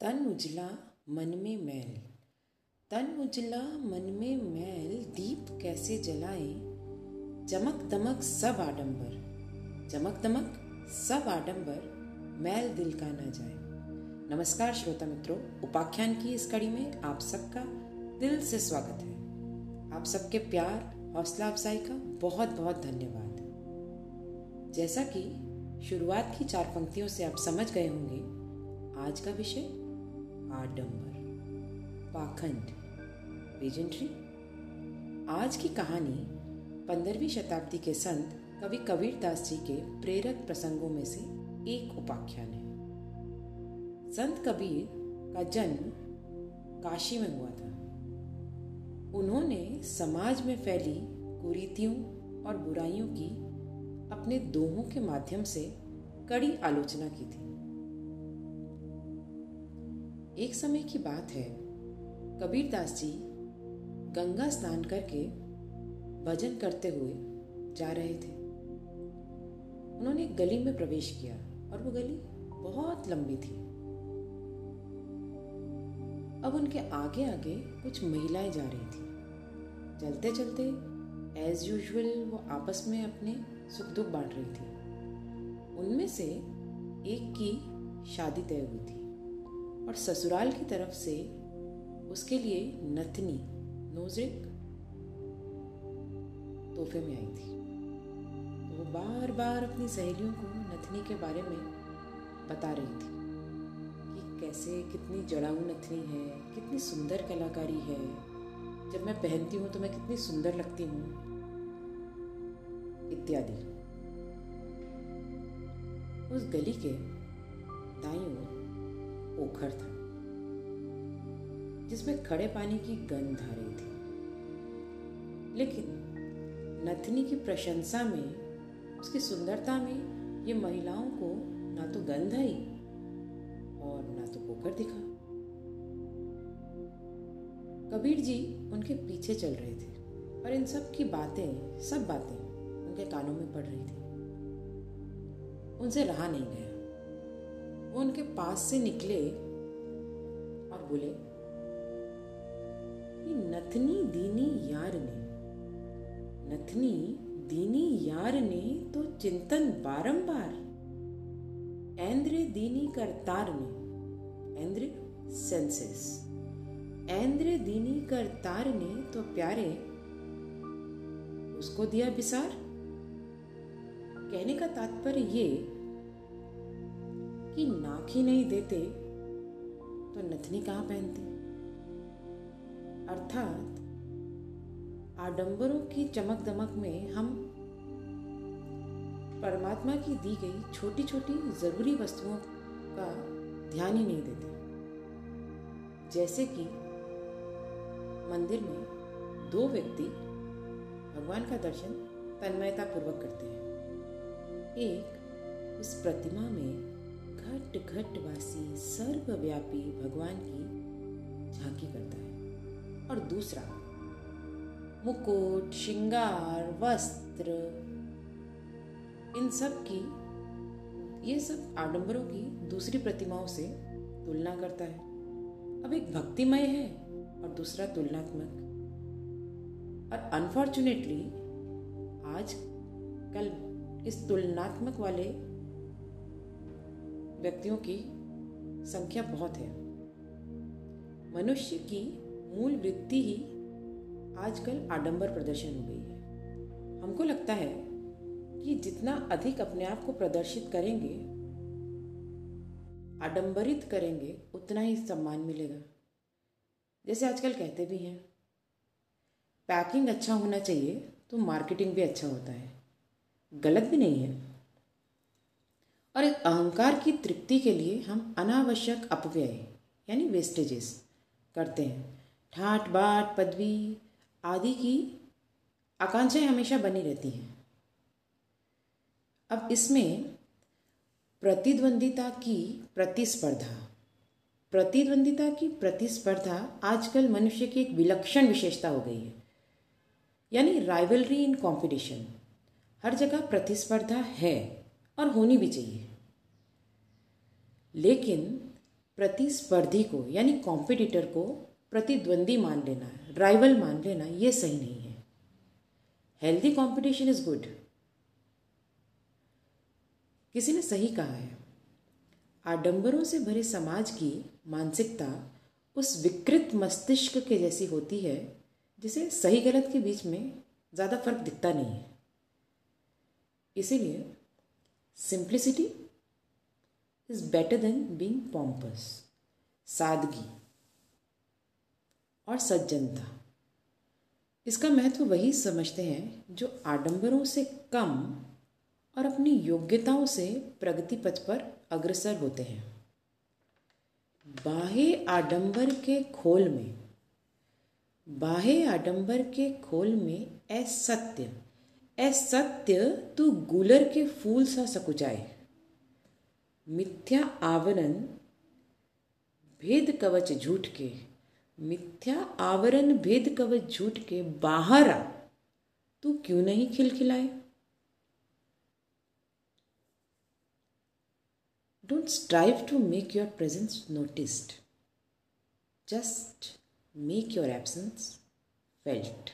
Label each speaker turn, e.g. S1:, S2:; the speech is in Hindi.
S1: तन उजला मन में मैल। तन उजला मन में मैल दीप कैसे जलाए? चमक दमक सब आडंबर। चमक दमक सब आडंबर, मैल दिल का ना जाए। नमस्कार श्रोता मित्रों, उपाख्यान की इस कड़ी में आप सबका दिल से स्वागत है। आप सबके प्यार, हौसला अफजाई का बहुत बहुत धन्यवाद। जैसा कि शुरुआत की चार पंक्तियों से आप समझ गए होंगे, आज का विषय आडंबर, पाखंड, पेजेंट्री। आज की कहानी पंद्रहवीं शताब्दी के संत कवि कबीर दास जी के प्रेरक प्रसंगों में से एक उपाख्यान है। संत कबीर का जन्म काशी में हुआ था। उन्होंने समाज में फैली कुरीतियों और बुराइयों की अपने दोहों के माध्यम से कड़ी आलोचना की थी। एक समय की बात है। कबीरदास जी गंगा स्नान करके भजन करते हुए जा रहे थे। उन्होंने एक गली में प्रवेश किया और वो गली बहुत लंबी थी। अब उनके आगे आगे कुछ महिलाएँ जा रही थी। चलते चलते एज यूजुअल वो आपस में अपने सुख दुख बांट रही थी। उनमें से एक की शादी तय हुई थी। और ससुराल की तरफ़ से उसके लिए नथनी नोजिक तोहफे में आई थी। तो वो बार बार अपनी सहेलियों को नथनी के बारे में बता रही थी कि कैसे कितनी जड़ाऊ नथनी है, कितनी सुंदर कलाकारी है। जब मैं पहनती हूँ तो मैं कितनी सुंदर लगती हूँ, इत्यादि। उस गली के दाई ओर पोखर था, जिसमें खड़े पानी की गंध आ रही थी। लेकिन नथनी की प्रशंसा में, उसकी सुंदरता में, ये महिलाओं को ना तो गंध आई और ना तो पोखर दिखा। कबीर जी उनके पीछे चल रहे थे और इन सब की बातें, सब बातें उनके कानों में पड़ रही थी। उनसे रहा नहीं गया। वो उनके पास से निकले और बोले नथनी दीनी यार ने, नथनी दीनी यार ने तो चिंतन बारंबार। ऐन्द्र दीनी करतार ने ऐन्द्र सेंसेस। ऐन्द्र दीनी करतार ने तो प्यारे, उसको दिया बिसार कहने का तात्पर्य ये कि नाक ही नहीं देते तो नथनी कहाँ पहनते? अर्थात, आडंबरों की चमक दमक में हम परमात्मा की दी गई छोटी छोटी ज़रूरी वस्तुओं का ध्यान ही नहीं देते। जैसे कि मंदिर में दो व्यक्ति भगवान का दर्शन तन्मयता पूर्वक करते हैं। एक उस प्रतिमा में घट घट वासी सर्वव्यापी भगवान की झांकी करता है। और दूसरा, मुकुट, श्रृंगार, वस्त्र, इन सब की, ये सब आडंबरों की दूसरी प्रतिमाओं से तुलना करता है। अब एक भक्तिमय है और दूसरा तुलनात्मक। और अनफॉर्चुनेटली आज कल इस तुलनात्मक वाले व्यक्तियों की संख्या बहुत है। मनुष्य की मूल वृत्ति ही आजकल आडंबर प्रदर्शन हो गई है। हमको लगता है कि जितना अधिक अपने आप को प्रदर्शित करेंगे, आडंबरित करेंगे, उतना ही सम्मान मिलेगा। जैसे आजकल कहते भी हैं, पैकिंग अच्छा होना चाहिए तो मार्केटिंग भी अच्छा होता है। गलत भी नहीं है। और एक अहंकार की तृप्ति के लिए हम अनावश्यक अपव्यय, यानी वेस्टेजेस करते हैं। ठाट बाट, पदवी आदि की आकांक्षाएँ हमेशा बनी रहती हैं। अब इसमें प्रतिद्वंदिता की प्रतिस्पर्धा, प्रतिद्वंदिता की प्रतिस्पर्धा आजकल मनुष्य की एक विलक्षण विशेषता हो गई है। यानी राइवलरी इन कंपटीशन हर जगह प्रतिस्पर्धा है। और होनी भी चाहिए। लेकिन प्रतिस्पर्धी को, यानी कॉम्पिटिटर को प्रतिद्वंदी मान लेना राइवल मान लेना, ये सही नहीं है। हेल्दी कंपटीशन इज़ गुड किसी ने सही कहा है। आडंबरों से भरे समाज की मानसिकता उस विकृत मस्तिष्क के जैसी होती है, जिसे सही गलत के बीच में ज़्यादा फ़र्क दिखता नहीं है। इसीलिए simplicity is better than being pompous सादगी और सज्जनता। इसका महत्व वही समझते हैं जो आडंबरों से कम और अपनी योग्यताओं से प्रगति पथ पर अग्रसर होते हैं। बाहे आडंबर के खोल में बाहे आडंबर के खोल में असत्य असत्य तू गुलर के फूल सा सकुचाए मिथ्या आवरण भेद कवच झूठ के मिथ्या आवरण भेद कवच झूठ के बाहर आ तू क्यों नहीं खिलखिलाए Don't strive to make your presence noticed. Just make your absence felt.